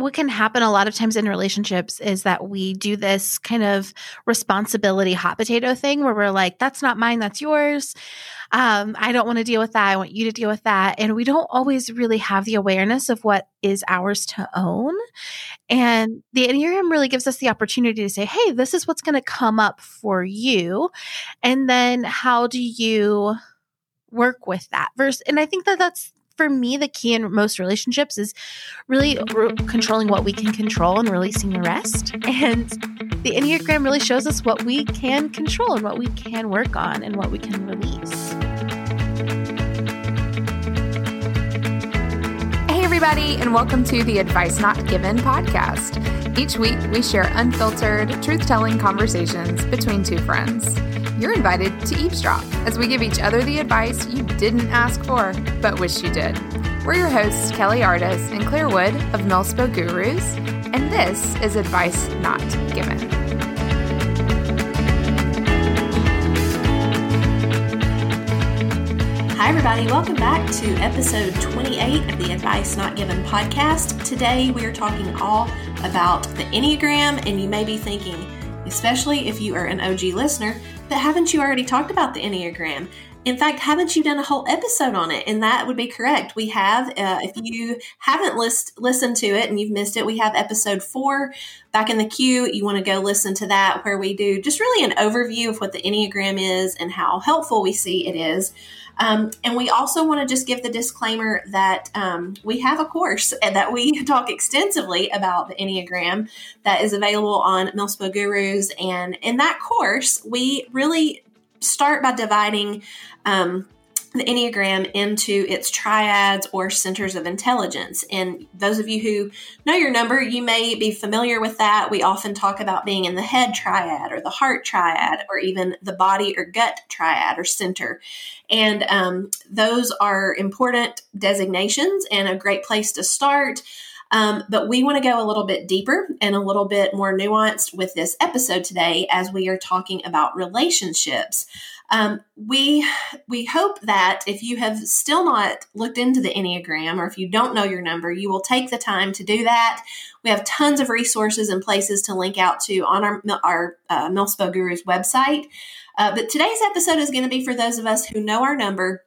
what can happen a lot of times in relationships is that we do this kind of responsibility hot potato thing where we're like, that's not mine, that's yours. Um, I don't want to deal with that. I want you to deal with that. And we don't always really have the awareness of what is ours to own. And the Enneagram really gives us the opportunity to say, hey, this is what's going to come up for you. And then how do you work with that verse and i think that that's for me, the key in most relationships is really re- controlling what we can control and releasing the rest. And the Enneagram really shows us what we can control and what we can work on and what we can release. Hey, everybody, and welcome to the Advice Not Given podcast. Each week, we share unfiltered, truth telling conversations between two friends you're invited to eavesdrop as we give each other the advice you didn't ask for, but wish you did. We're your hosts, Kelly Artis and Claire Wood of Milspo Gurus, and this is Advice Not Given. Hi, everybody. Welcome back to episode 28 of the Advice Not Given podcast. Today, we are talking all about the Enneagram, and you may be thinking, especially if you are an OG listener, but haven't you already talked about the Enneagram? In fact, haven't you done a whole episode on it? And that would be correct. We have. Uh, if you haven't list, listened to it and you've missed it, we have episode four back in the queue. You want to go listen to that, where we do just really an overview of what the Enneagram is and how helpful we see it is. Um, and we also want to just give the disclaimer that um, we have a course that we talk extensively about the Enneagram that is available on Milspo Gurus. And in that course, we really start by dividing um, the Enneagram into its triads or centers of intelligence. And those of you who know your number, you may be familiar with that. We often talk about being in the head triad or the heart triad or even the body or gut triad or center. And um, those are important designations and a great place to start. Um, but we want to go a little bit deeper and a little bit more nuanced with this episode today as we are talking about relationships. Um, we we hope that if you have still not looked into the Enneagram or if you don't know your number, you will take the time to do that. We have tons of resources and places to link out to on our our uh, Gurus website. Uh, but today's episode is going to be for those of us who know our number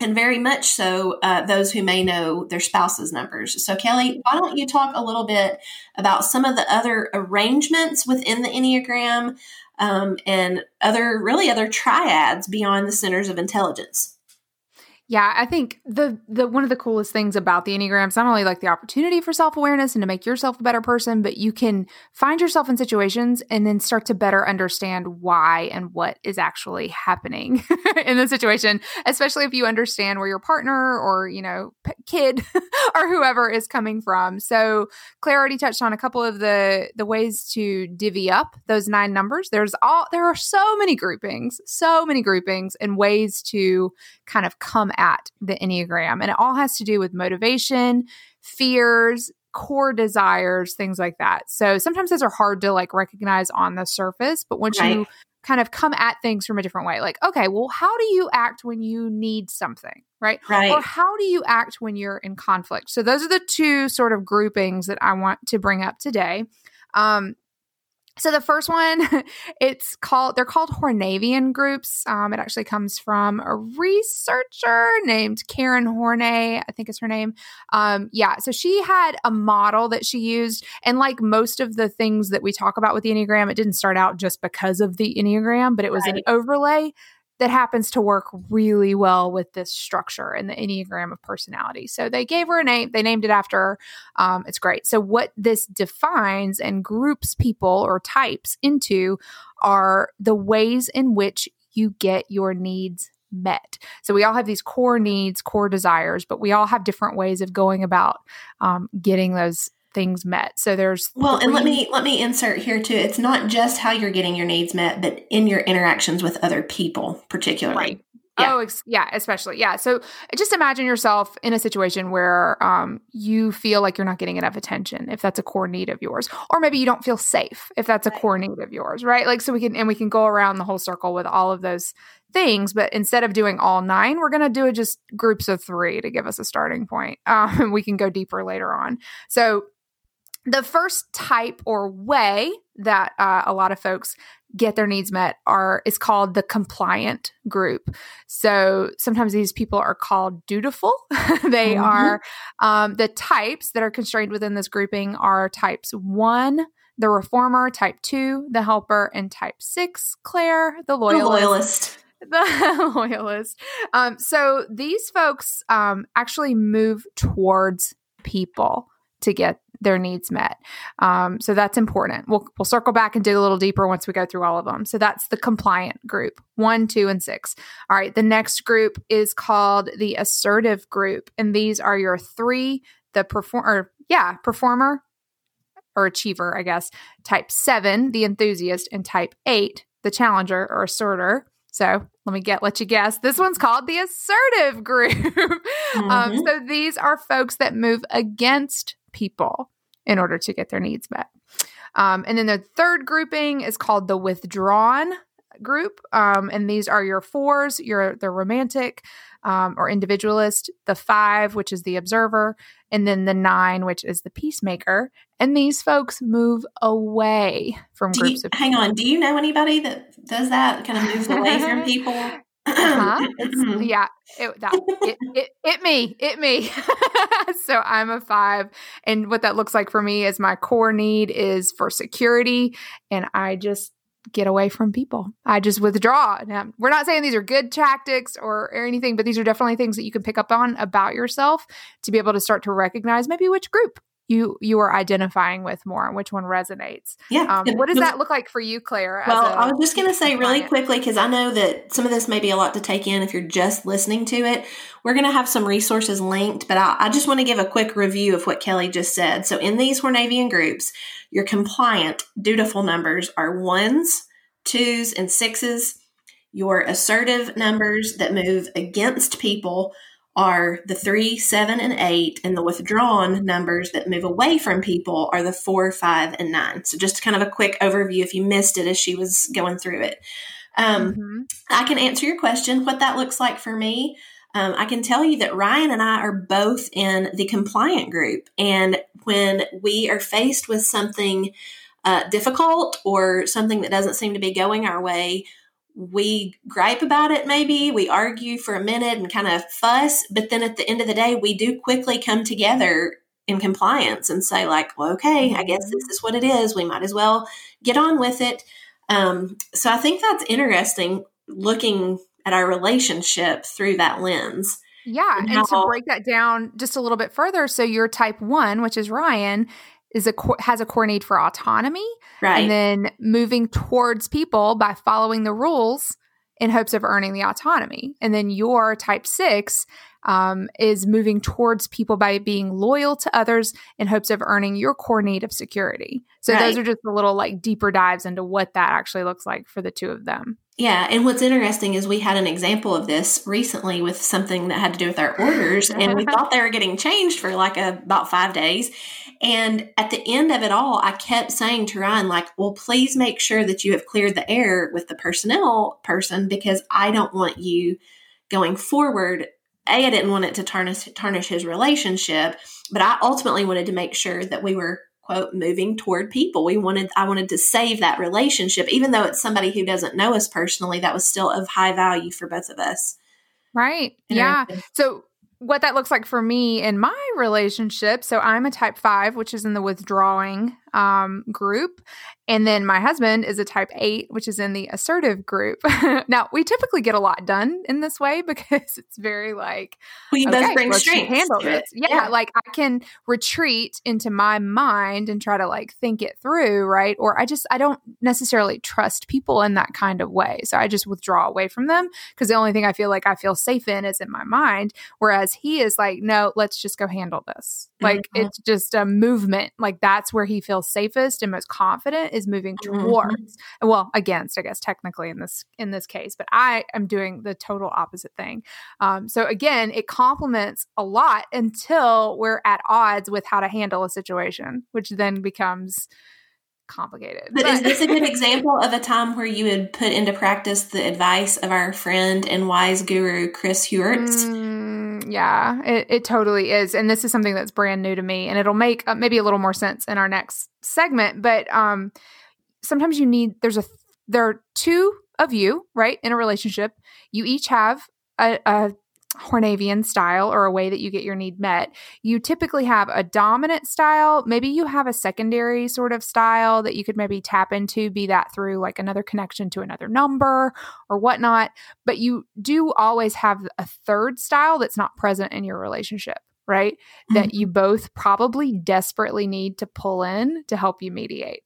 and very much so uh, those who may know their spouse's numbers. So, Kelly, why don't you talk a little bit about some of the other arrangements within the Enneagram um, and other, really, other triads beyond the centers of intelligence? Yeah, I think the the one of the coolest things about the Enneagram is not only like the opportunity for self-awareness and to make yourself a better person, but you can find yourself in situations and then start to better understand why and what is actually happening in the situation, especially if you understand where your partner or, you know, kid or whoever is coming from. So, Claire already touched on a couple of the the ways to divvy up those nine numbers. There's all there are so many groupings, so many groupings and ways to kind of come at the Enneagram. And it all has to do with motivation, fears, core desires, things like that. So sometimes those are hard to like recognize on the surface, but once right. you kind of come at things from a different way, like, okay, well, how do you act when you need something? Right. Right. Or how do you act when you're in conflict? So those are the two sort of groupings that I want to bring up today. Um, so the first one, it's called they're called Hornevian groups. Um, it actually comes from a researcher named Karen Horney, I think is her name. Um, yeah, so she had a model that she used, and like most of the things that we talk about with the Enneagram, it didn't start out just because of the Enneagram, but it was right. an overlay that happens to work really well with this structure and the Enneagram of personality. So they gave her a name, they named it after her. Um, it's great. So, what this defines and groups people or types into are the ways in which you get your needs met. So we all have these core needs, core desires, but we all have different ways of going about um, getting those things met. So there's well, three- and let me let me insert here too. It's not just how you're getting your needs met, but in your interactions with other people, particularly. Right. Yeah. Oh, ex- yeah, especially. Yeah. So just imagine yourself in a situation where um, you feel like you're not getting enough attention, if that's a core need of yours, or maybe you don't feel safe, if that's a core need of yours, right? Like, so we can, and we can go around the whole circle with all of those things, but instead of doing all nine, we're going to do it just groups of three to give us a starting point. Um, we can go deeper later on. So the first type or way that uh, a lot of folks get their needs met are is called the compliant group. So sometimes these people are called dutiful. they mm-hmm. are um, the types that are constrained within this grouping are types one, the reformer, type two, the helper, and type six, Claire, the loyalist. The loyalist. The loyalist. Um, so these folks um, actually move towards people to get their needs met. Um, so that's important. We'll, we'll circle back and dig a little deeper once we go through all of them. So that's the compliant group one, two, and six. All right. The next group is called the assertive group. And these are your three, the perform or yeah, performer or achiever, I guess, type seven, the enthusiast, and type eight, the challenger or asserter. So let me get let you guess. This one's called the assertive group. Um, mm-hmm. um, so these are folks that move against people in order to get their needs met. Um, and then the third grouping is called the withdrawn group. Um, and these are your fours, your the romantic um, or individualist, the five, which is the observer, and then the nine, which is the peacemaker. And these folks move away from do groups you, of Hang on. Do you know anybody that does that, kind of moves away from people? Uh-huh. yeah, it, that, it, it, it me, it me. so I'm a five, and what that looks like for me is my core need is for security, and I just get away from people. I just withdraw. Now, we're not saying these are good tactics or, or anything, but these are definitely things that you can pick up on about yourself to be able to start to recognize maybe which group you you are identifying with more and which one resonates. Yeah. Um, what does that look like for you, Claire? Well, I was just going to say really quickly because I know that some of this may be a lot to take in if you're just listening to it. We're going to have some resources linked, but I, I just want to give a quick review of what Kelly just said. So in these Hornevian groups, your compliant, dutiful numbers are ones, twos, and sixes. Your assertive numbers that move against people are the three, seven, and eight, and the withdrawn numbers that move away from people are the four, five, and nine. So, just kind of a quick overview if you missed it as she was going through it. Um, mm-hmm. I can answer your question what that looks like for me. Um, I can tell you that Ryan and I are both in the compliant group. And when we are faced with something uh, difficult or something that doesn't seem to be going our way, we gripe about it maybe we argue for a minute and kind of fuss but then at the end of the day we do quickly come together in compliance and say like well okay i guess this is what it is. We might as well get on with it. Um, so i think that's interesting looking at our relationship through that lens yeah and, and how, to break that down just a little bit further so you're type one which is ryan is a has a core need for autonomy, right? And then moving towards people by following the rules in hopes of earning the autonomy. And then your type six um, is moving towards people by being loyal to others in hopes of earning your core need of security. So right. those are just a little like deeper dives into what that actually looks like for the two of them. Yeah, and what's interesting is we had an example of this recently with something that had to do with our orders, and we thought they were getting changed for like a, about five days. And at the end of it all, I kept saying to Ryan, like, well, please make sure that you have cleared the air with the personnel person because I don't want you going forward. A, I didn't want it to tarnish tarnish his relationship, but I ultimately wanted to make sure that we were quote moving toward people. We wanted i wanted to save that relationship even though it's somebody who doesn't know us personally that was still of high value for both of us. Right. Yeah. so what that looks like for me in my relationship. So I'm a type five, which is in the withdrawing um, group. And then my husband is a type eight, which is in the assertive group. now, we typically get a lot done in this way because it's very like, we okay, both bring strength. Handle it. Yeah, yeah, like I can retreat into my mind and try to like think it through, right? Or I just, I don't necessarily trust people in that kind of way. So I just withdraw away from them because the only thing I feel like I feel safe in is in my mind. Whereas he is like, no, let's just go handle this. Like mm-hmm. it's just a movement. Like that's where he feels safest and most confident is moving mm-hmm. towards. Mm-hmm. Well, against, I guess technically in this in this case, but I am doing the total opposite thing. Um, so again, it complements a lot until we're at odds with how to handle a situation, which then becomes complicated. But, but, is this a good example of a time where you would put into practice the advice of our friend and wise guru Chris Heuertz? Mm, Yeah, it, it totally is. And this is something that's brand new to me, and it'll make uh, maybe a little more sense in our next segment. But um, sometimes you need, there's a, there are two of you, right, in a relationship. You each have a, a Hornevian style or a way that you get your need met. You typically have a dominant style. Maybe you have a secondary sort of style that you could maybe tap into, be that through like another connection to another number or whatnot. But you do always have a third style that's not present in your relationship, right? Mm-hmm. That you both probably desperately need to pull in to help you mediate.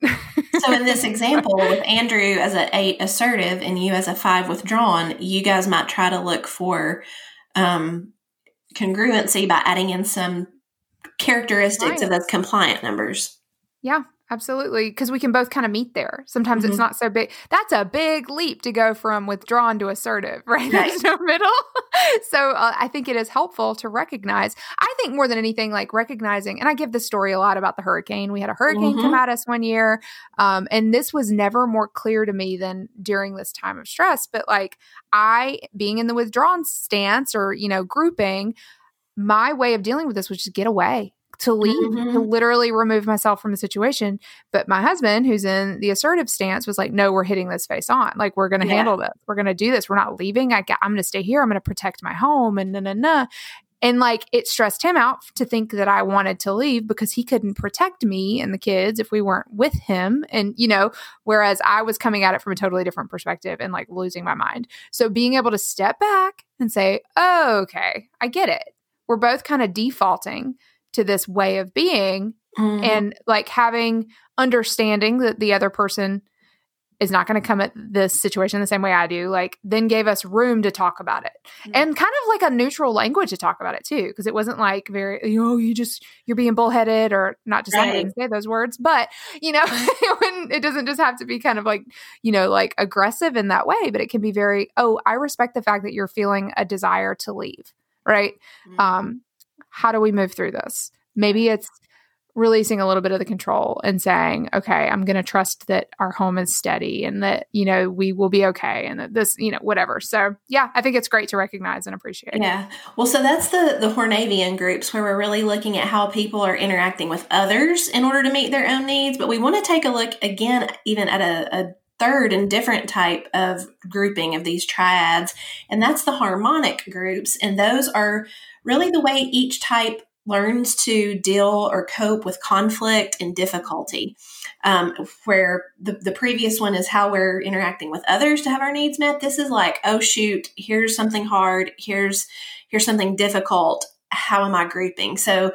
so in this example with Andrew as an eight assertive and you as a five withdrawn, you guys might try to look for um, congruency by adding in some characteristics right. of those compliant numbers. Yeah, absolutely. Because we can both kind of meet there. Sometimes mm-hmm. it's not so big. That's a big leap to go from withdrawn to assertive, right? right. There's no middle. so uh, I think it is helpful to recognize. I think more than anything, like recognizing, and I give the story a lot about the hurricane. We had a hurricane mm-hmm. come at us one year. Um, and this was never more clear to me than during this time of stress. But like I, being in the withdrawn stance or, you know, grouping, my way of dealing with this was just get away to leave, mm-hmm. to literally remove myself from the situation. But my husband, who's in the assertive stance, was like, no, we're hitting this face on. Like, we're going to yeah. handle this. We're going to do this. We're not leaving. I am going to stay here. I'm going to protect my home and na, na, na. And like, it stressed him out to think that I wanted to leave because he couldn't protect me and the kids if we weren't with him. And, you know, whereas I was coming at it from a totally different perspective and like losing my mind. So being able to step back and say, oh, okay, I get it. We're both kind of defaulting to this way of being mm-hmm. and like having understanding that the other person is not going to come at this situation the same way I do, like then gave us room to talk about it mm-hmm. and kind of like a neutral language to talk about it too. Cause it wasn't like very, you know, you just, you're being bullheaded or not just right. say those words, but you know, when it doesn't just have to be kind of like, you know, like aggressive in that way, but it can be very, oh, I respect the fact that you're feeling a desire to leave. Right. Mm-hmm. Um, how do we move through this? Maybe it's releasing a little bit of the control and saying, okay, I'm going to trust that our home is steady and that, you know, we will be okay and that this, you know, whatever. So, yeah, I think it's great to recognize and appreciate. Yeah. Well, so that's the the Hornevian groups where we're really looking at how people are interacting with others in order to meet their own needs, but we want to take a look again even at a, a third and different type of grouping of these triads, and that's the harmonic groups. And those are really the way each type learns to deal or cope with conflict and difficulty. Um, where the, the previous one is how we're interacting with others to have our needs met. This is like, oh shoot, here's something hard, here's here's something difficult. How am I grouping? So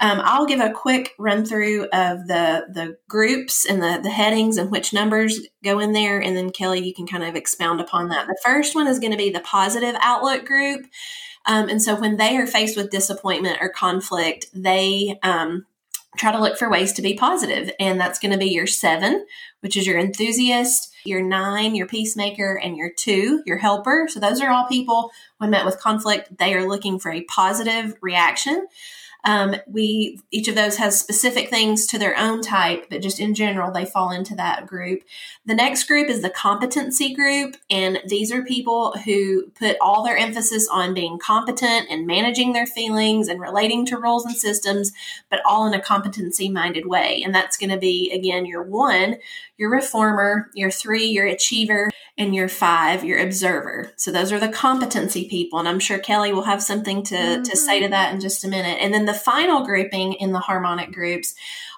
um, I'll give a quick run through of the the groups and the the headings and which numbers go in there, and then Kelly, you can kind of expound upon that. The first one is going to be the positive outlook group. Um, and so when they are faced with disappointment or conflict, they um, try to look for ways to be positive. And that's going to be your seven, which is your enthusiast, your nine, your peacemaker, and your two, your helper. So those are all people when met with conflict, they are looking for a positive reaction. Um, we each of those has specific things to their own type, but just in general, they fall into that group. The next group is the competency group, and these are people who put all their emphasis on being competent and managing their feelings and relating to rules and systems, but all in a competency minded way. And that's going to be again your one, your reformer, your three, your achiever, and your five, your observer. So those are the competency people. And I'm sure Kelly will have something to, mm-hmm. to say to that in just a minute. And then the final grouping in the harmonic groups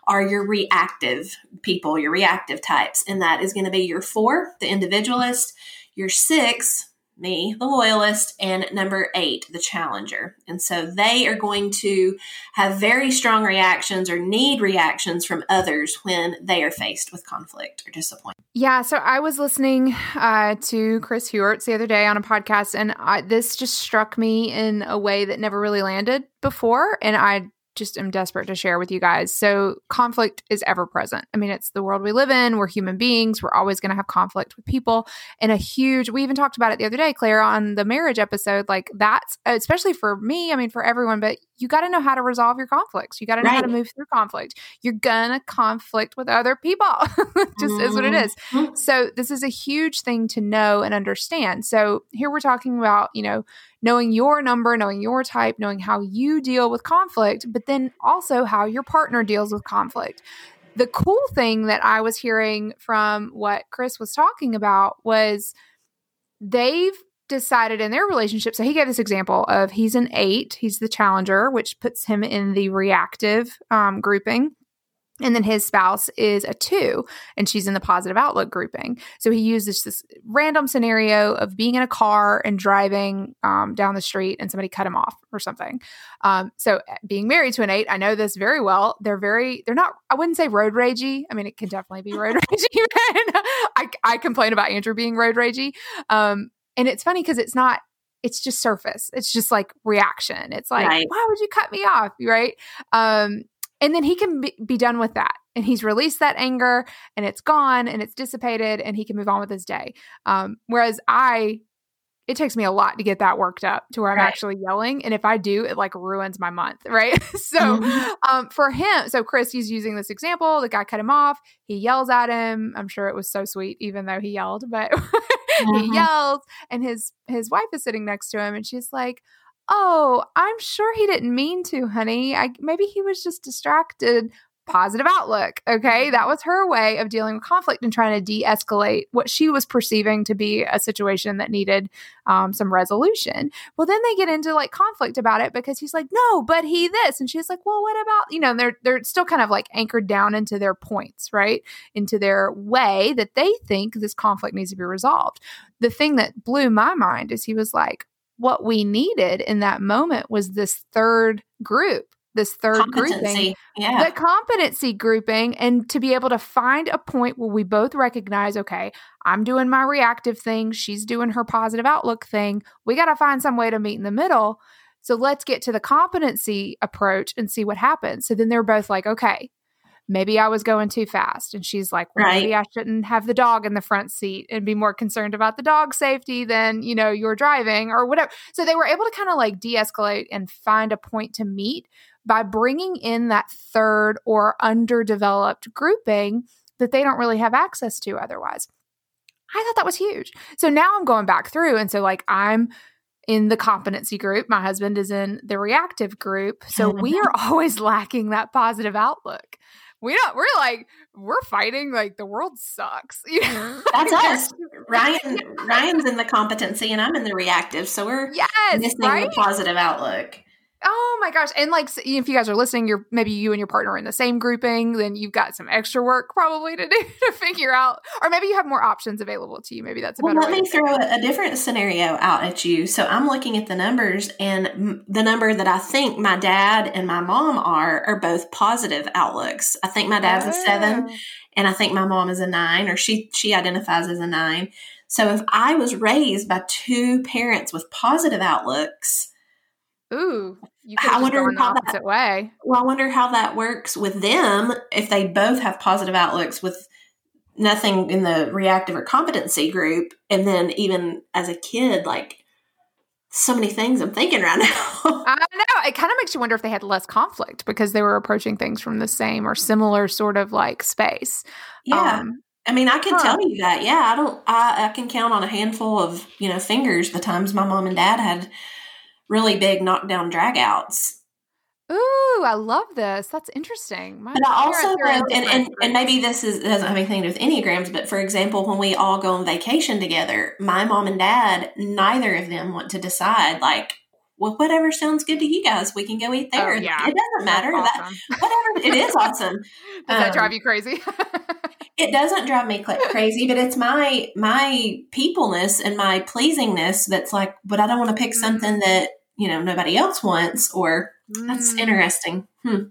are your reactive people, your reactive types. And that is going to be your four, the individualist, your six, me, the loyalist, and number eight, the challenger. And so they are going to have very strong reactions or need reactions from others when they are faced with conflict or disappointment. Yeah. So I was listening uh, to Chris Heuertz the other day on a podcast, and I, this just struck me in a way that never really landed before. And I just am desperate to share with you guys. So, conflict is ever present. I mean, it's the world we live in. We're human beings. We're always going to have conflict with people. And a huge, we even talked about it the other day, Claire, on the marriage episode. Like, that's especially for me, I mean, for everyone, but you got to know how to resolve your conflicts. You got to know right. how to move through conflict. You're going to conflict with other people. Just mm-hmm. is what it is. Mm-hmm. So, this is a huge thing to know and understand. So, here we're talking about, you know, knowing your number, knowing your type, knowing how you deal with conflict, but then also how your partner deals with conflict. The cool thing that I was hearing from what Chris was talking about was they've decided in their relationship. So he gave this example of he's an eight, he's the challenger, which puts him in the reactive um, grouping. And then his spouse is a two, and she's in the positive outlook grouping. So he uses this random scenario of being in a car and driving um, down the street, and somebody cut him off or something. Um, so eh, being married to an eight, I know this very well. They're very, they're not. I wouldn't say road ragey. I mean, it can definitely be road ragey. I, I complain about Andrew being road ragey, um, and it's funny because it's not it's just surface. It's just like reaction. It's like, right. why would you cut me off? Right. Um, and then he can be, be, done with that. And he's released that anger and it's gone and it's dissipated and he can move on with his day. Um, whereas I it takes me a lot to get that worked up to where I'm right. actually yelling. And if I do, it like ruins my month. Right. so mm-hmm. um, for him, so Chris, he's using this example. The guy cut him off. He yells at him. I'm sure it was so sweet, even though he yelled, but mm-hmm. he yells and his his wife is sitting next to him and she's like, Oh, I'm sure he didn't mean to, honey. I maybe he was just distracted positive outlook. Okay. That was her way of dealing with conflict and trying to de escalate what she was perceiving to be a situation that needed um, some resolution. Well, then they get into like conflict about it because he's like, no, but he this. And she's like, well, what about, you know, they're, they're still kind of like anchored down into their points, right? Into their way that they think this conflict needs to be resolved. The thing that blew my mind is he was like, what we needed in that moment was this third group this third grouping, yeah. the competency grouping, and to be able to find a point where we both recognize, okay, I'm doing my reactive thing, she's doing her positive outlook thing. We got to find some way to meet in the middle. So let's get to the competency approach and see what happens. So then they're both like, okay, maybe I was going too fast. And she's like, well, right. maybe I shouldn't have the dog in the front seat and be more concerned about the dog safety than, you know, you're driving or whatever. So they were able to kind of like de escalate and find a point to meet by bringing in that third or underdeveloped grouping that they don't really have access to otherwise. I thought that was huge. So now I'm going back through. And so, like, I'm in the competency group. My husband is in the reactive group. So we are always lacking that positive outlook. We don't, we're like, we're fighting like the world sucks. That's us. Ryan Ryan's in the competency and I'm in the reactive. So we're yes, missing right? the positive outlook. Oh my gosh. And like if you guys are listening, you're maybe you and your partner are in the same grouping, then you've got some extra work probably to do to figure out or maybe you have more options available to you. Maybe that's a well, better Let me throw a, a different scenario out at you. So I'm looking at the numbers and the number that I think my dad and my mom are are both positive outlooks. I think my dad's oh. a 7 ah. and I think my mom is a 9 or she she identifies as a 9. So if I was raised by two parents with positive outlooks, Ooh, you could I wonder how that, way. Well, I wonder how that works with them if they both have positive outlooks with nothing in the reactive or competency group, and then even as a kid, like so many things I'm thinking right now. I know. It kind of makes you wonder if they had less conflict because they were approaching things from the same or similar sort of like space. Yeah. Um, I mean, I can huh. tell you that. Yeah, I don't. I, I can count on a handful of you know fingers the times my mom and dad had really big knockdown dragouts. Ooh, I love this. That's interesting. My but I also and, and, and maybe this is doesn't have anything to do with Enneagrams, but for example, when we all go on vacation together, my mom and dad, neither of them want to decide like, well, whatever sounds good to you guys, we can go eat there. Oh, yeah. It doesn't matter. Awesome. That, whatever, it is awesome. Does um, that drive you crazy? it doesn't drive me crazy, but it's my my peopleness and my pleasingness that's like, but I don't want to pick mm-hmm. something that you know nobody else wants or that's mm. interesting hmm.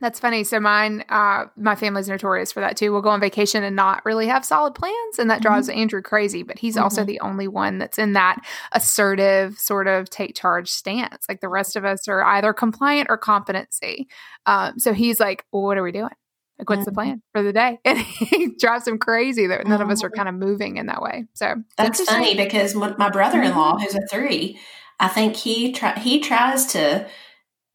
That's funny. So mine, uh, my family's notorious for that too. We'll go on vacation and not really have solid plans, and that drives mm-hmm. Andrew crazy. But he's mm-hmm. also the only one that's in that assertive sort of take charge stance. Like the rest of us are either compliant or competency. Um, so he's like, well, "What are we doing? Like, what's mm-hmm. the plan for the day?" And he drives him crazy that none of us are mm-hmm. kind of moving in that way. So that's funny because my brother-in-law, mm-hmm. who's a three, I think he try he tries to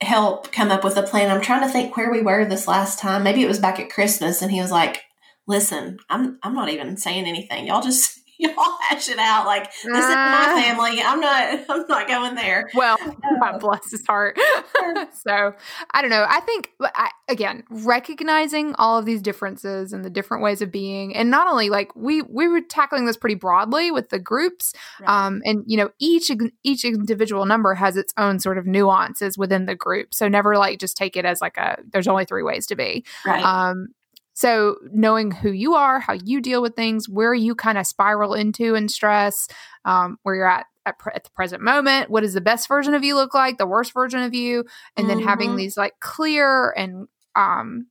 help come up with a plan. I'm trying to think where we were this last time. Maybe it was back at Christmas, and he was like, "Listen, I'm I'm not even saying anything. Y'all just y'all hash it out. Like this is my Ah. family. I'm not I'm not going there." Well, God bless his heart. so I don't know. I think I, again, recognizing all of these differences and the different ways of being, and not only like we we were tackling this pretty broadly with the groups, um, and you know each each individual number has its own sort of nuances within the group. So never like just take it as like a there's only three ways to be. right. Um, so knowing who you are, how you deal with things, where you kind of spiral into in stress, um, where you're at at, pre- at the present moment, what does the best version of you look like, the worst version of you, and then having Mhm. these like clear and um,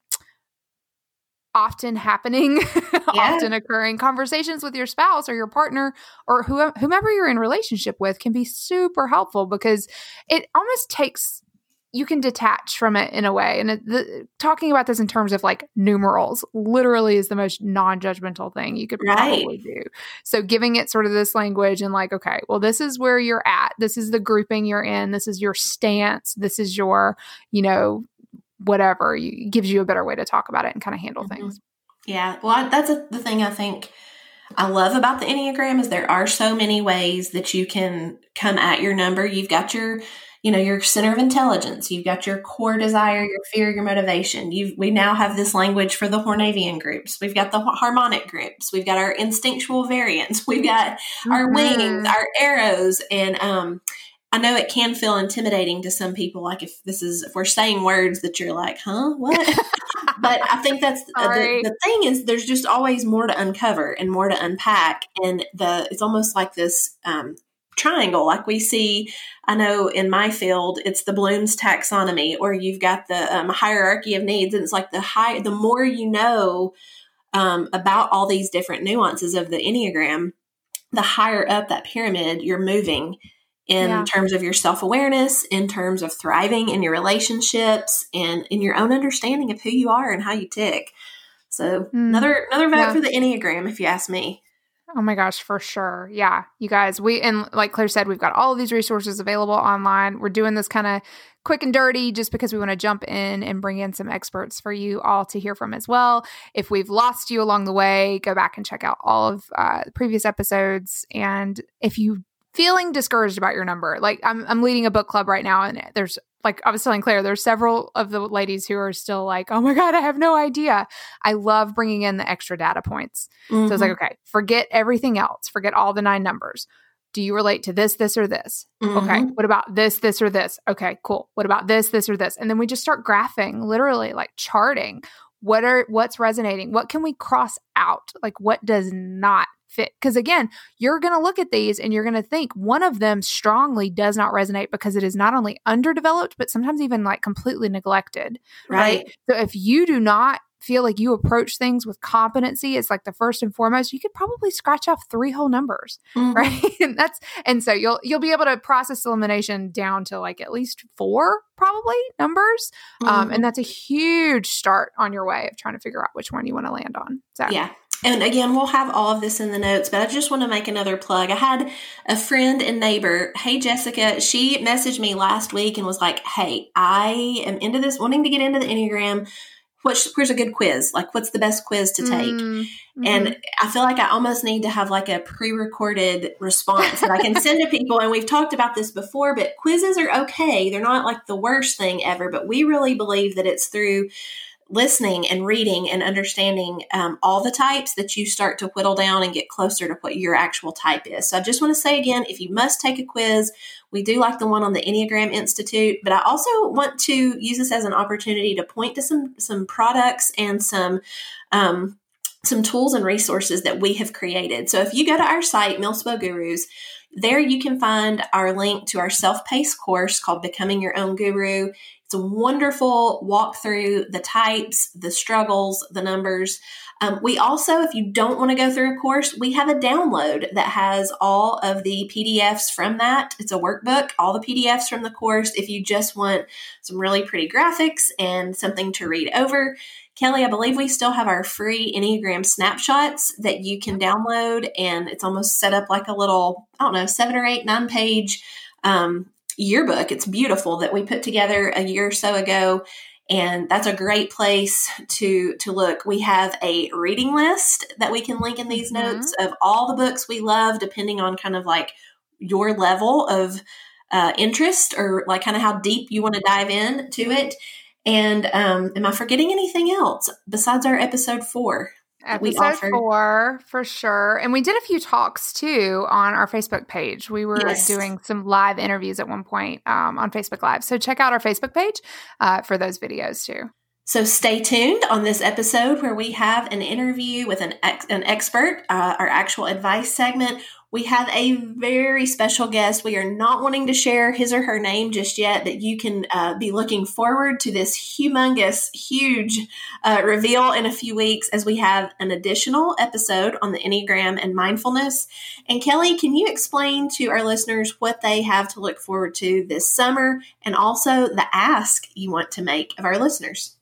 often happening, often occurring conversations with your spouse or your partner or who, whomever you're in relationship with can be super helpful because it almost takes you can detach from it in a way. And it, the, talking about this in terms of like numerals literally is the most non judgmental thing you could Right. do. So giving it sort of this language and like, okay, well, this is where you're at. This is the grouping you're in. This is your stance. This is your, you know, whatever. You, gives you a better way to talk about it and kind of handle Mhm. things. Yeah, well, I, that's a, the thing I think I love about the Enneagram is there are so many ways that you can come at your number. You've got your, you know, your center of intelligence. You've got your core desire, your fear, your motivation. You've we now have this language for the Hornevian groups. We've got the harmonic groups. We've got our instinctual variants. We've got our Mhm. wings, our arrows, and um, I know it can feel intimidating to some people. Like if this is if we're saying words that you're like, huh, what? but I think that's uh, the, the thing is there's just always more to uncover and more to unpack, and the it's almost like this um, triangle, like we see. I know in my field, it's the Bloom's taxonomy, or you've got the um, hierarchy of needs, and it's like the high. The more you know um, about all these different nuances of the enneagram, the higher up that pyramid you're moving in Yeah. terms of your self awareness, in terms of thriving in your relationships, and in your own understanding of who you are and how you tick. So Mm. another another vote Yeah. for the enneagram, if you ask me. Oh my gosh, for sure. Yeah. You guys, we, and like Claire said, we've got all of these resources available online. We're doing this kind of quick and dirty just because we want to jump in and bring in some experts for you all to hear from as well. If we've lost you along the way, go back and check out all of uh, previous episodes. And if you feeling discouraged about your number, like I'm, I'm leading a book club right now, and there's like I was telling Claire, there's several of the ladies who are still like, "Oh my god, I have no idea." I love bringing in the extra data points. So it's like, okay, forget everything else. Forget all the nine numbers. Do you relate to this, this, or this? Okay. Mhm. What about this, this, or this? Okay, cool. What about this, this, or this? And then we just start graphing, literally like charting. What are what's resonating? What can we cross out? Like what does not fit? Because again, you're going to look at these and you're going to think one of them strongly does not resonate because it is not only underdeveloped, but sometimes even like completely neglected right. so if you do not feel like you approach things with competency, it's like the first and foremost, you could probably scratch off three whole numbers, Mhm. right? and that's and so you'll you'll be able to process elimination down to like at least four probably numbers. Um, Mhm. and that's a huge start on your way of trying to figure out which one you want to land on. So Yeah. And again, we'll have all of this in the notes, but I just want to make another plug. I had a friend and neighbor, hey Jessica, she messaged me last week and was like, Hey, I am into this, wanting to get into the Enneagram. What's, where's a good quiz? Like, what's the best quiz to take? Mm, mhm. And I feel like I almost need to have like a pre-recorded response that I can send to people. And we've talked about this before, but quizzes are okay. They're not like the worst thing ever, but we really believe that it's through listening and reading and understanding um, all the types that you start to whittle down and get closer to what your actual type is. So I just want to say again, if you must take a quiz, we do like the one on the Enneagram Institute, but I also want to use this as an opportunity to point to some some products and some um, some tools and resources that we have created. So if you go to our site, Milspo Gurus, there you can find our link to our self-paced course called Becoming Your Own Guru. It's a wonderful walk through the types, the struggles, the numbers. Um, we also, if you don't want to go through a course, we have a download that has all of the PDFs from that. It's a workbook, all the PDFs from the course. If you just want some really pretty graphics and something to read over, Kelly, I believe we still have our free Enneagram snapshots that you can download, and it's almost set up like a little, I don't know, seven or eight, nine page um, yearbook. It's beautiful that we put together a year or so ago and that's a great place to to look. We have a reading list that we can link in these mm-hmm. notes of all the books we love depending on kind of like your level of uh, interest or like kind of how deep you want to dive in to it. And um, am i forgetting anything else besides our episode four episode four for sure and we did a few talks too on our facebook page we were yes. doing some live interviews at one point um, on facebook live so check out our facebook page uh, for those videos too so stay tuned on this episode where we have an interview with an, ex- an expert, uh, our actual advice segment. We have a very special guest. We are not wanting to share his or her name just yet, that you can uh, be looking forward to this humongous, huge uh, reveal in a few weeks as we have an additional episode on the Enneagram and mindfulness. And Kelly, can you explain to our listeners what they have to look forward to this summer and also the ask you want to make of our listeners?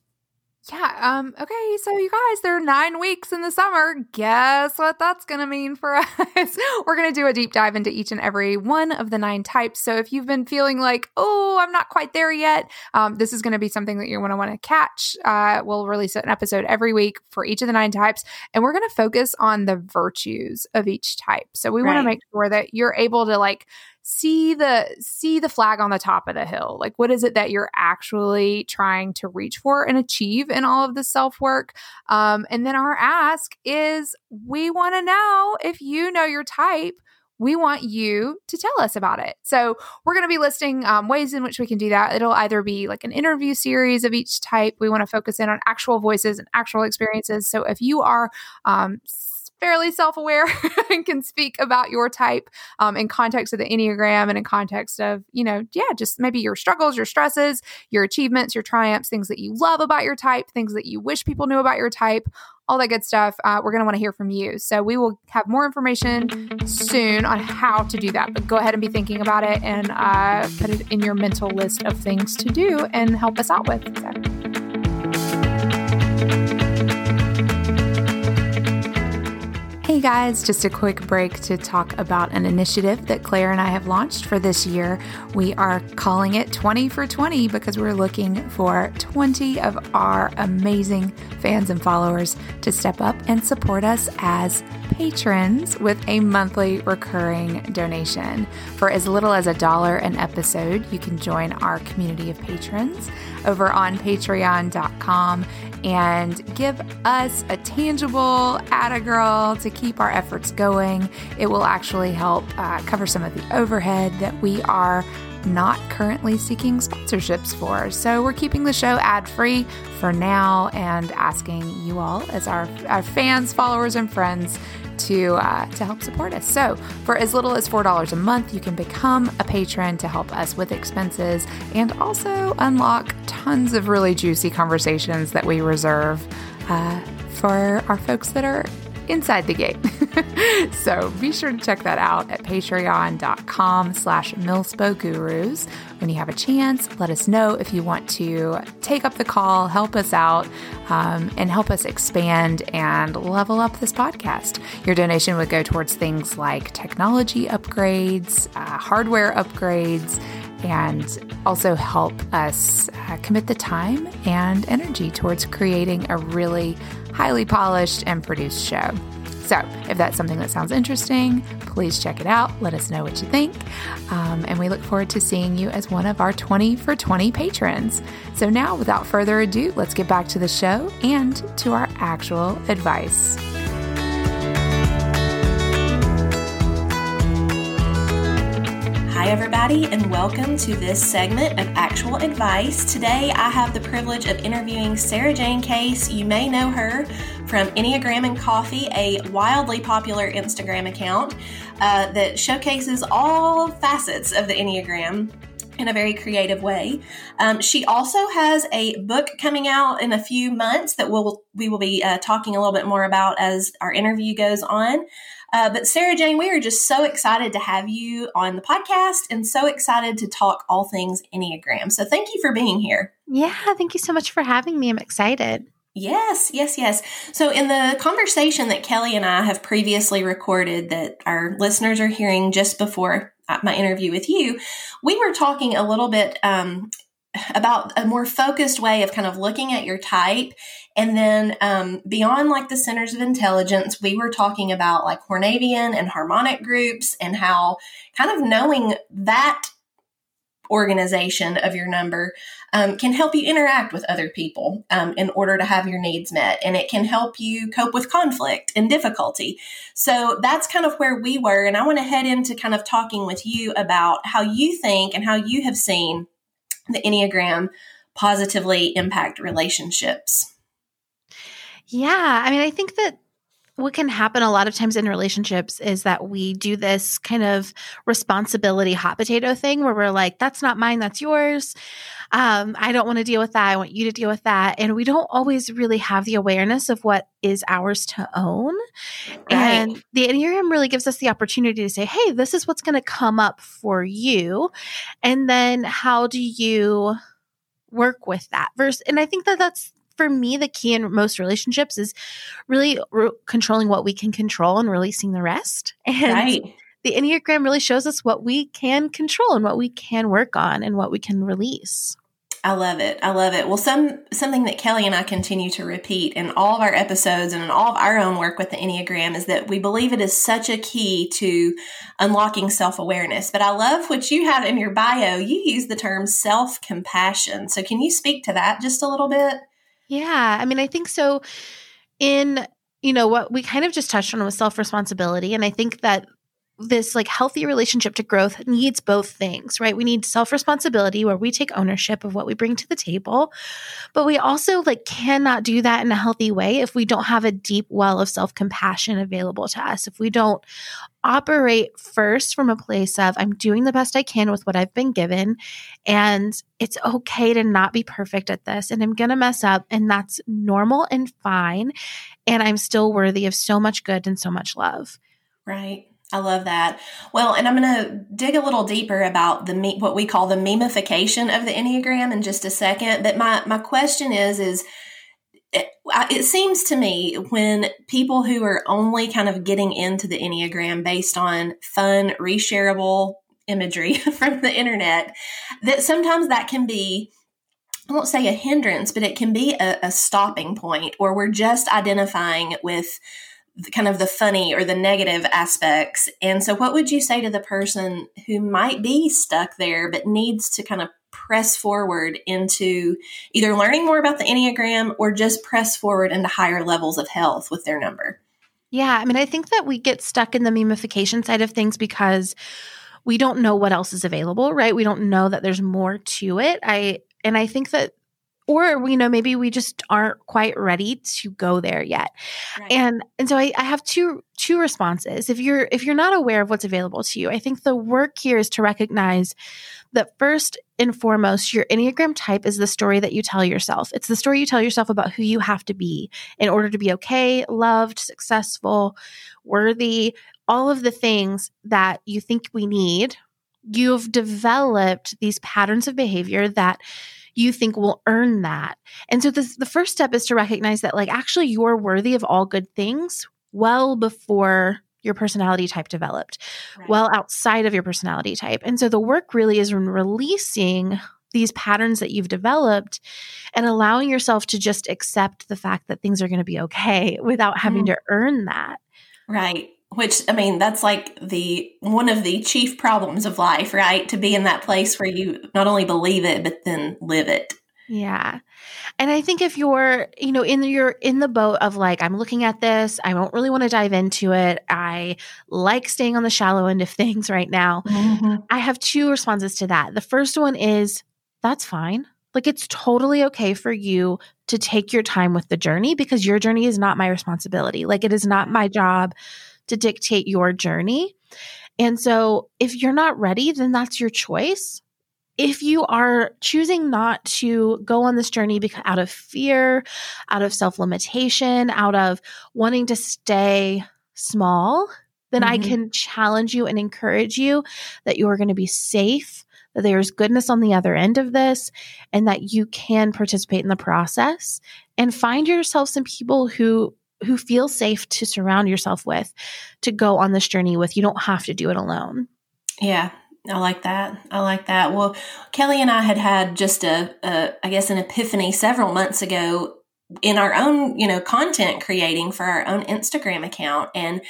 Yeah. Um, okay. So, you guys, there are nine weeks in the summer. Guess what that's going to mean for us? We're going to do a deep dive into each and every one of the nine types. So, if you've been feeling like, oh, I'm not quite there yet, um, this is going to be something that you're going to want to catch. Uh, we'll release an episode every week for each of the nine types, and we're going to focus on the virtues of each type. So, we right. want to make sure that you're able to like see the see the flag on the top of the hill like what is it that you're actually trying to reach for and achieve in all of the self work um, and then our ask is we want to know if you know your type we want you to tell us about it. So, we're going to be listing um, ways in which we can do that. It'll either be like an interview series of each type. We want to focus in on actual voices and actual experiences. So, if you are um, fairly self aware and can speak about your type um, in context of the Enneagram and in context of, you know, yeah, just maybe your struggles, your stresses, your achievements, your triumphs, things that you love about your type, things that you wish people knew about your type, all that good stuff. Uh, we're going to want to hear from you. So we will have more information soon on how to do that. But go ahead and be thinking about it and uh, put it in your mental list of things to do and help us out with. So. Hey guys, just a quick break to talk about an initiative that Claire and I have launched for this year. We are calling it 20 for 20 because we're looking for 20 of our amazing fans and followers to step up and support us as patrons with a monthly recurring donation. For as little as a dollar an episode, you can join our community of patrons over on patreon.com and give us a tangible add a girl to keep our efforts going. It will actually help uh, cover some of the overhead that we are not currently seeking sponsorships for. So we're keeping the show ad free for now and asking you all, as our, our fans, followers, and friends, to uh, to help support us. So, for as little as four dollars a month, you can become a patron to help us with expenses and also unlock tons of really juicy conversations that we reserve uh, for our folks that are inside the gate. so be sure to check that out at patreon.com slash milspogurus. When you have a chance, let us know if you want to take up the call, help us out, um, and help us expand and level up this podcast. Your donation would go towards things like technology upgrades, uh, hardware upgrades, and also help us uh, commit the time and energy towards creating a really highly polished and produced show. So, if that's something that sounds interesting, please check it out. Let us know what you think. Um, and we look forward to seeing you as one of our 20 for 20 patrons. So, now without further ado, let's get back to the show and to our actual advice. Hi, everybody, and welcome to this segment of Actual Advice. Today, I have the privilege of interviewing Sarah Jane Case. You may know her from Enneagram and Coffee, a wildly popular Instagram account uh, that showcases all facets of the Enneagram in a very creative way. Um, she also has a book coming out in a few months that we'll we will be uh, talking a little bit more about as our interview goes on. Uh, but Sarah Jane, we are just so excited to have you on the podcast and so excited to talk all things Enneagram. So thank you for being here. Yeah, thank you so much for having me. I'm excited. Yes, yes, yes. So, in the conversation that Kelly and I have previously recorded that our listeners are hearing just before my interview with you, we were talking a little bit um, about a more focused way of kind of looking at your type. And then um, beyond like the centers of intelligence, we were talking about like Hornevian and harmonic groups and how kind of knowing that organization of your number um, can help you interact with other people um, in order to have your needs met. And it can help you cope with conflict and difficulty. So that's kind of where we were. And I want to head into kind of talking with you about how you think and how you have seen the Enneagram positively impact relationships. Yeah. I mean, I think that what can happen a lot of times in relationships is that we do this kind of responsibility hot potato thing where we're like, that's not mine, that's yours. Um, I don't want to deal with that. I want you to deal with that. And we don't always really have the awareness of what is ours to own. Right. And the Enneagram really gives us the opportunity to say, hey, this is what's going to come up for you. And then how do you work with that verse and i think that that's for me, the key in most relationships is really re- controlling what we can control and releasing the rest. And right. the Enneagram really shows us what we can control and what we can work on and what we can release. I love it. I love it. Well, some something that Kelly and I continue to repeat in all of our episodes and in all of our own work with the Enneagram is that we believe it is such a key to unlocking self-awareness. But I love what you have in your bio. You use the term self-compassion. So can you speak to that just a little bit? Yeah. I mean, I think so. In, you know, what we kind of just touched on was self responsibility. And I think that this like healthy relationship to growth needs both things, right? We need self responsibility where we take ownership of what we bring to the table, but we also like cannot do that in a healthy way if we don't have a deep well of self compassion available to us. If we don't operate first from a place of I'm doing the best I can with what I've been given and it's okay to not be perfect at this and I'm going to mess up and that's normal and fine and I'm still worthy of so much good and so much love. Right. I love that. Well, and I'm going to dig a little deeper about the what we call the memification of the Enneagram in just a second. But my my question is is it, it seems to me when people who are only kind of getting into the Enneagram based on fun, reshareable imagery from the internet, that sometimes that can be I won't say a hindrance, but it can be a, a stopping point, or we're just identifying with kind of the funny or the negative aspects. And so, what would you say to the person who might be stuck there but needs to kind of press forward into either learning more about the Enneagram or just press forward into higher levels of health with their number? Yeah, I mean, I think that we get stuck in the memification side of things because we don't know what else is available, right? We don't know that there's more to it. I and I think that or you know maybe we just aren't quite ready to go there yet. Right. and and so I, I have two two responses. If you're if you're not aware of what's available to you i think the work here is to recognize that first and foremost your enneagram type is the story that you tell yourself. It's the story you tell yourself about who you have to be in order to be okay loved successful worthy all of the things that you think we need. You've developed these patterns of behavior that you think will earn that. And so this, the first step is to recognize that like actually you're worthy of all good things well before your personality type developed, right. well outside of your personality type. And so the work really is in releasing these patterns that you've developed and allowing yourself to just accept the fact that things are going to be okay without having mm. to earn that. Right which i mean that's like the one of the chief problems of life right? To be in that place where you not only believe it but then live it. Yeah. And i think if you're you know in your in the boat of like i'm looking at this i don't really want to dive into it i like staying on the shallow end of things right now mm-hmm. i have two responses to that. The first one is that's fine. Like it's totally okay for you to take your time with the journey because your journey is not my responsibility. Like it is not my job to dictate your journey. And so if you're not ready, then that's your choice. If you are choosing not to go on this journey because out of fear, out of self limitation, out of wanting to stay small, then mm-hmm. I can challenge you and encourage you that you are going to be safe, that there's goodness on the other end of this, and that you can participate in the process and find yourself some people who who feel safe to surround yourself with to go on this journey with. You don't have to do it alone. Yeah, I like that. I like that. Well, Kelly and I had had just a, a, I guess, an epiphany several months ago in our own, you know, content creating for our own Instagram account. And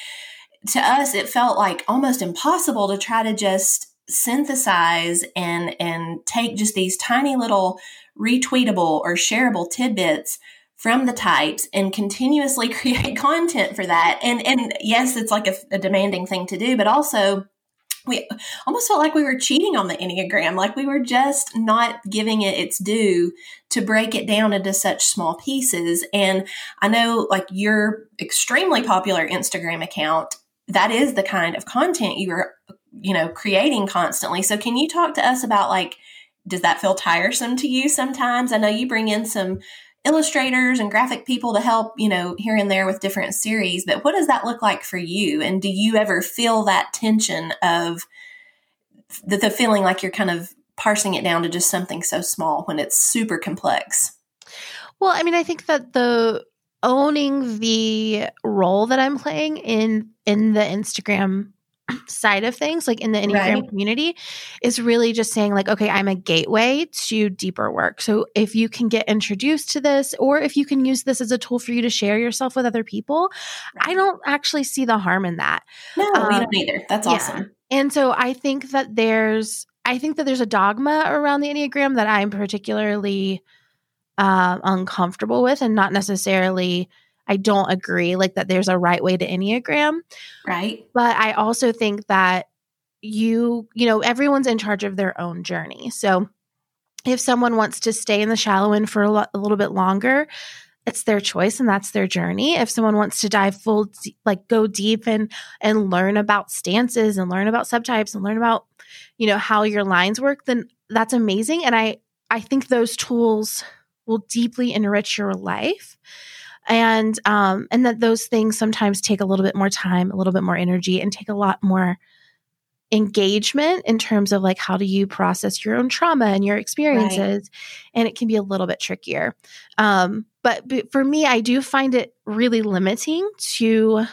to us, it felt like almost impossible to try to just synthesize and and take just these tiny little retweetable or shareable tidbits from the types and continuously create content for that. And and yes, it's like a, a demanding thing to do, but also we almost felt like we were cheating on the Enneagram, like we were just not giving it its due to break it down into such small pieces. And I know, like, your extremely popular Instagram account, that is the kind of content you are, you know, creating constantly. So, can you talk to us about, like, does that feel tiresome to you sometimes? I know you bring in some illustrators and graphic people to help, you know, here and there with different series. But what does that look like for you? And do you ever feel that tension of the, the feeling like you're kind of parsing it down to just something so small when it's super complex? Well, I mean, I think that the owning the role that I'm playing in in the Instagram side of things, like in the Enneagram right. community, is really just saying, like, okay, I'm a gateway to deeper work. So if you can get introduced to this, or if you can use this as a tool for you to share yourself with other people, right. I don't actually see the harm in that. No, um, we don't either. That's yeah. awesome. And so I think that there's, I think that there's a dogma around the Enneagram that I'm particularly uh, uncomfortable with and not necessarily I don't agree like that there's a right way to Enneagram. Right. But I also think that you, you know, everyone's in charge of their own journey. So if someone wants to stay in the shallow end for a, lo- a little bit longer, it's their choice and that's their journey. If someone wants to dive full, like go deep and and learn about stances and learn about subtypes and learn about, you know, how your lines work, then that's amazing. And I I think those tools will deeply enrich your life and um and that those things sometimes take a little bit more time a little bit more energy and take a lot more engagement in terms of like how do you process your own trauma and your experiences right. and it can be a little bit trickier. Um but, but for me i do find it really limiting to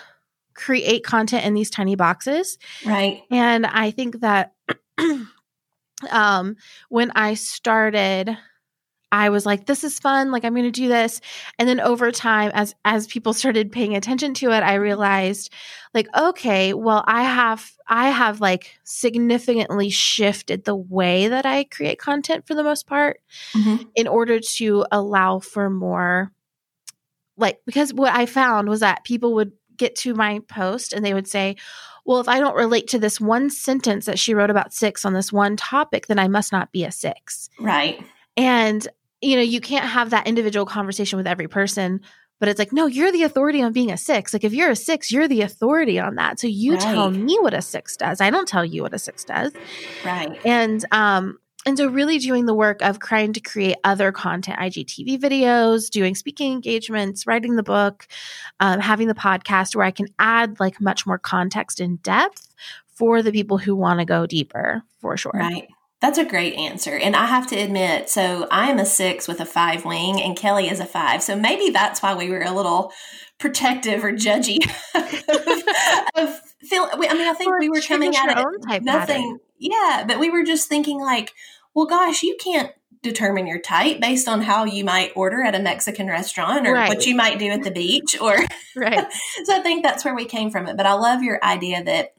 create content in these tiny boxes. Right. And i think that um when i started I was like, this is fun. Like, I'm going to do this. And then over time, as, as people started paying attention to it, I realized like, okay, well, I have, I have like significantly shifted the way that I create content for the most part mm-hmm. in order to allow for more like, because what I found was that people would get to my post and they would say, well, if I don't relate to this one sentence that she wrote about six on this one topic, then I must not be a six. Right. And, you know, you can't have that individual conversation with every person, but it's like, no, you're the authority on being a six. Like, if you're a six, you're the authority on that. So you right. tell me what a six does. I don't tell you what a six does. Right. And, um, and so really doing the work of trying to create other content, IGTV videos, doing speaking engagements, writing the book, um, having the podcast where I can add like much more context and depth for the people who want to go deeper for sure. Right. That's a great answer. And I have to admit, so I am a six with a five wing, and Kelly is a five. So maybe that's why we were a little protective or judgy of feel. I mean, I think or we were coming at it nothing. Yeah, but we were just thinking like, well, gosh, you can't determine your type based on how you might order at a Mexican restaurant or right. what you might do at the beach or right. so I think that's where we came from it. But I love your idea that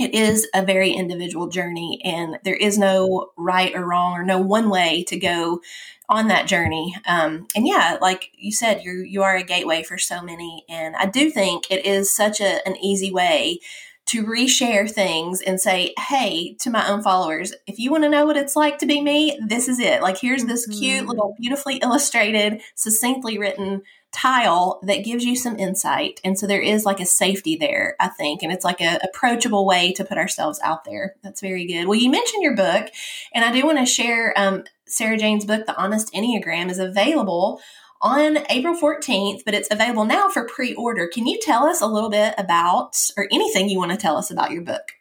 it is a very individual journey and there is no right or wrong or no one way to go on that journey um, and yeah like you said you you are a gateway for so many and i do think it is such a, an easy way to reshare things and say hey to my own followers if you want to know what it's like to be me this is it like here's this cute mm-hmm. little beautifully illustrated succinctly written tile that gives you some insight. And so there is like a safety there, I think. And it's like a approachable way to put ourselves out there. That's very good. Well, you mentioned your book, and I do want to share um, Sarah Jane's book, The Honest Enneagram, is available on April 14th, but it's available now for pre order. Can you tell us a little bit about, or anything you want to tell us about your book?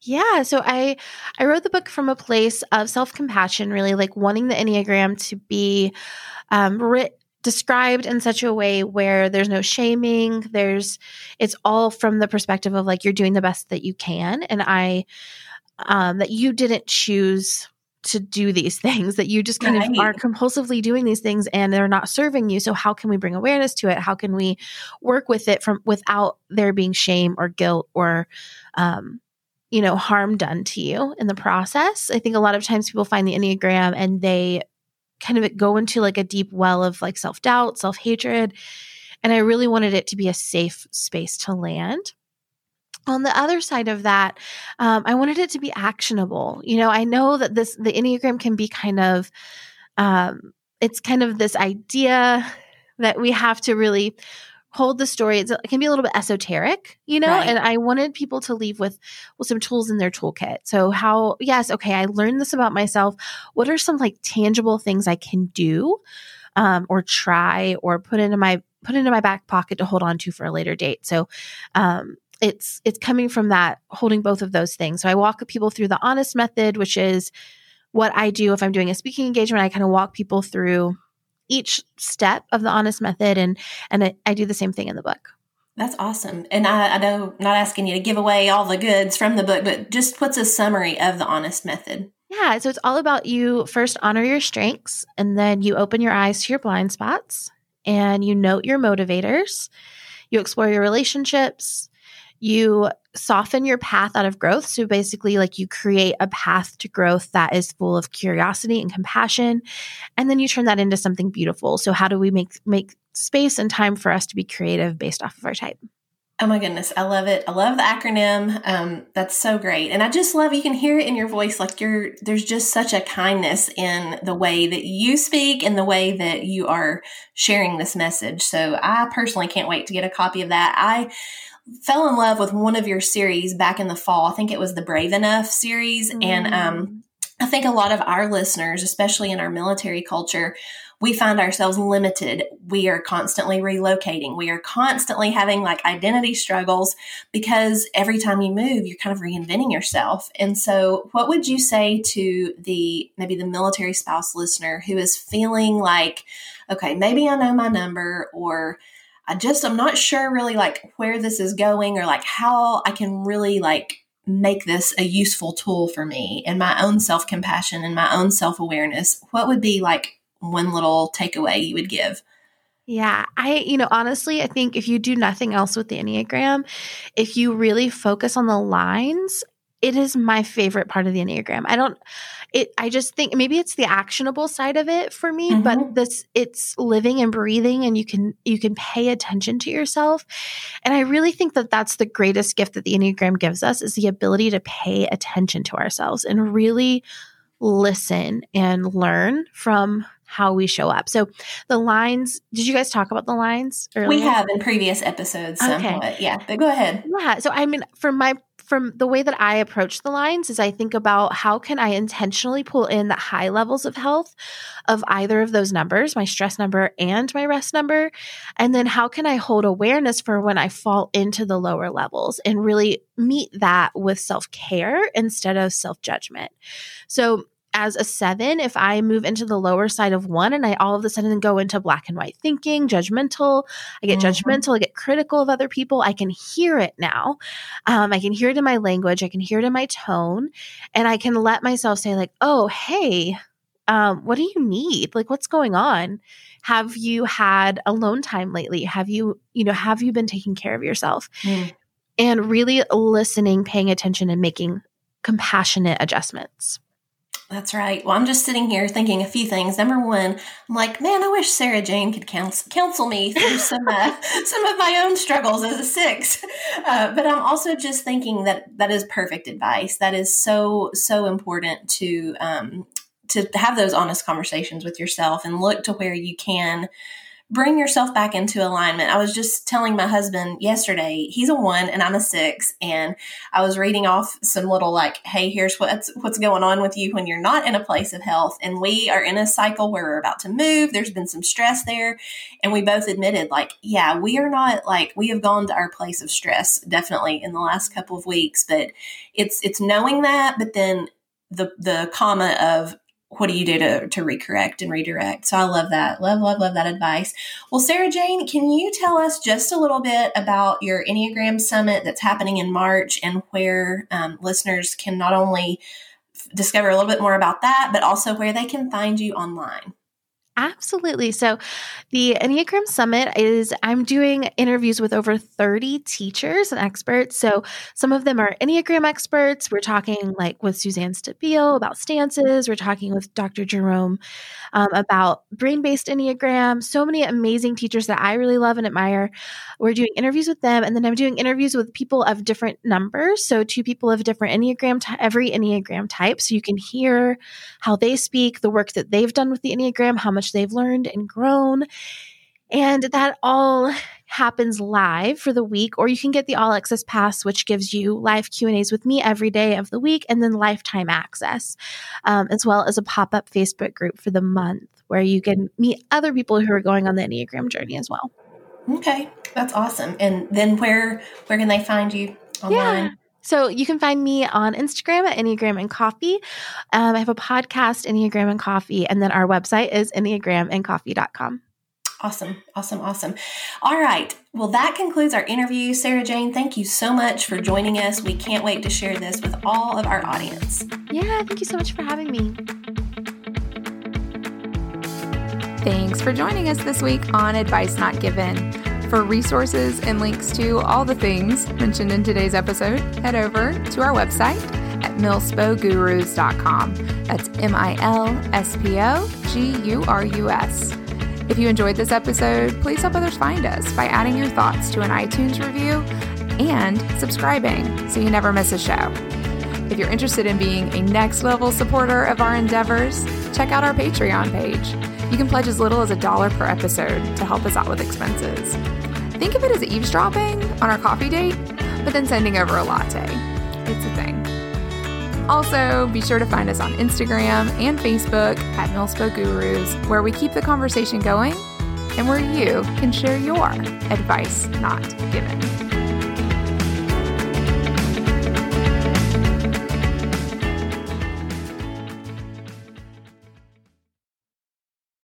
Yeah, so I I wrote the book from a place of self compassion, really like wanting the enneagram to be um, writ- described in such a way where there's no shaming. There's it's all from the perspective of like you're doing the best that you can. And i um, that you didn't choose to do these things that you just kind right. of are compulsively doing these things and they're not serving you. So how can we bring awareness to it? How can we work with it from without there being shame or guilt or um, you know harm done to you in the process? I think a lot of times people find the enneagram and they kind of go into like a deep well of like self-doubt self-hatred and i really wanted it to be a safe space to land on the other side of that, um, I wanted it to be actionable. You know, I know that this the Enneagram can be kind of um, it's kind of this idea that we have to really hold the story. It's, it can be a little bit esoteric, you know, right. and I wanted people to leave with, with some tools in their toolkit. So how, yes, okay, I learned this about myself. What are some like tangible things I can do um, or try or put into my put into my back pocket to hold on to for a later date. So um, it's it's coming from that holding both of those things. So I walk people through the honest method, which is what I do if I'm doing a speaking engagement. I kind of walk people through each step of the honest method, and and I, I do the same thing in the book. That's awesome. And I, I know not asking you to give away all the goods from the book, but just what's a summary of the honest method? Yeah, so it's all about you first honor your strengths, and then you open your eyes to your blind spots, and you note your motivators. You explore your relationships, you soften your path out of growth. So basically, like you create a path to growth that is full of curiosity and compassion. And then you turn that into something beautiful. So how do we make make space and time for us to be creative based off of our type? Oh my goodness, I love it. I love the acronym. Um, that's so great, and I just love you can hear it in your voice. Like you're there's just such a kindness in the way that you speak and the way that you are sharing this message. So I personally can't wait to get a copy of that. I fell in love with one of your series back in the fall. I think it was the Brave Enough series. Mm. And um, I think a lot of our listeners, especially in our military culture, we find ourselves limited. We are constantly relocating. We are constantly having like identity struggles because every time you move, you're kind of reinventing yourself. And so, what would you say to the maybe the military spouse listener who is feeling like, okay, maybe I know my number or I just, I'm not sure really like where this is going or like how I can really like make this a useful tool for me and my own self compassion and my own self awareness. What would be like one little takeaway you would give? Yeah, I, you know, honestly, I think if you do nothing else with the Enneagram, if you really focus on the lines, it is my favorite part of the Enneagram. I don't, it i just think maybe it's the actionable side of it for me mm-hmm. but this it's living and breathing and you can you can pay attention to yourself and i really think that that's the greatest gift that the enneagram gives us is the ability to pay attention to ourselves and really listen and learn from how we show up. So the lines, did you guys talk about the lines earlier? We have in previous episodes somewhat. Okay. Yeah, but go ahead. Yeah. So I mean, from my from the way that I approach the lines is I think about how can I intentionally pull in the high levels of health of either of those numbers, my stress number and my rest number. And then how can I hold awareness for when I fall into the lower levels and really meet that with self care instead of self judgment. So as a seven, if I move into the lower side of one and I all of a sudden go into black and white thinking, judgmental, I get mm-hmm. judgmental, I get critical of other people, I can hear it now. Um, I can hear it in my language, I can hear it in my tone, and I can let myself say, like, oh, hey, um, what do you need? Like, what's going on? Have you had alone time lately? Have you, you know, have you been taking care of yourself? Mm. And really listening, paying attention, and making compassionate adjustments. That's right. Well, I'm just sitting here thinking a few things. Number one, I'm like, man, I wish Sarah Jane could counsel, counsel me through some uh, some of my own struggles as a six. Uh, but I'm also just thinking that that is perfect advice. That is so so important to um, to have those honest conversations with yourself and look to where you can bring yourself back into alignment. I was just telling my husband yesterday, he's a one and I'm a six. And I was reading off some little like, hey, here's what's what's going on with you when you're not in a place of health. And we are in a cycle where we're about to move. There's been some stress there. And we both admitted, like, yeah, we are not like we have gone to our place of stress definitely in the last couple of weeks. But it's it's knowing that, but then the the comma of what do you do to, to recorrect and redirect? So I love that. Love, love, love that advice. Well, Sarah Jane, can you tell us just a little bit about your Enneagram Summit that's happening in March and where um, listeners can not only discover a little bit more about that, but also where they can find you online? Absolutely. So, the Enneagram Summit is I'm doing interviews with over 30 teachers and experts. So, some of them are Enneagram experts. We're talking like with Suzanne Stabile about stances. We're talking with Dr. Jerome um, about brain based Enneagram. So many amazing teachers that I really love and admire. We're doing interviews with them. And then I'm doing interviews with people of different numbers. So, two people of different Enneagram, t- every Enneagram type. So, you can hear how they speak, the work that they've done with the Enneagram, how much they've learned and grown. And that all happens live for the week, or you can get the all access pass, which gives you live Q and A's with me every day of the week, and then lifetime access, um, as well as a pop up Facebook group for the month where you can meet other people who are going on the Enneagram journey as well. Okay, that's awesome. And then where where can they find you online? Yeah. So you can find me on Instagram at Enneagram and Coffee. Um, I have a podcast, Enneagram and Coffee, and then our website is enneagramandcoffee.com. Awesome, awesome, awesome. All right. Well, that concludes our interview. Sarah Jane, thank you so much for joining us. We can't wait to share this with all of our audience. Yeah, thank you so much for having me. Thanks for joining us this week on Advice Not Given. For resources and links to all the things mentioned in today's episode, head over to our website at milspogurus.com. That's M I L S P O G U R U S. If you enjoyed this episode, please help others find us by adding your thoughts to an iTunes review and subscribing so you never miss a show. If you're interested in being a next level supporter of our endeavors, check out our Patreon page. You can pledge as little as a dollar per episode to help us out with expenses. Think of it as eavesdropping on our coffee date, but then sending over a latte. It's a thing. Also, be sure to find us on Instagram and Facebook at Milspo Gurus, where we keep the conversation going and where you can share your advice not given.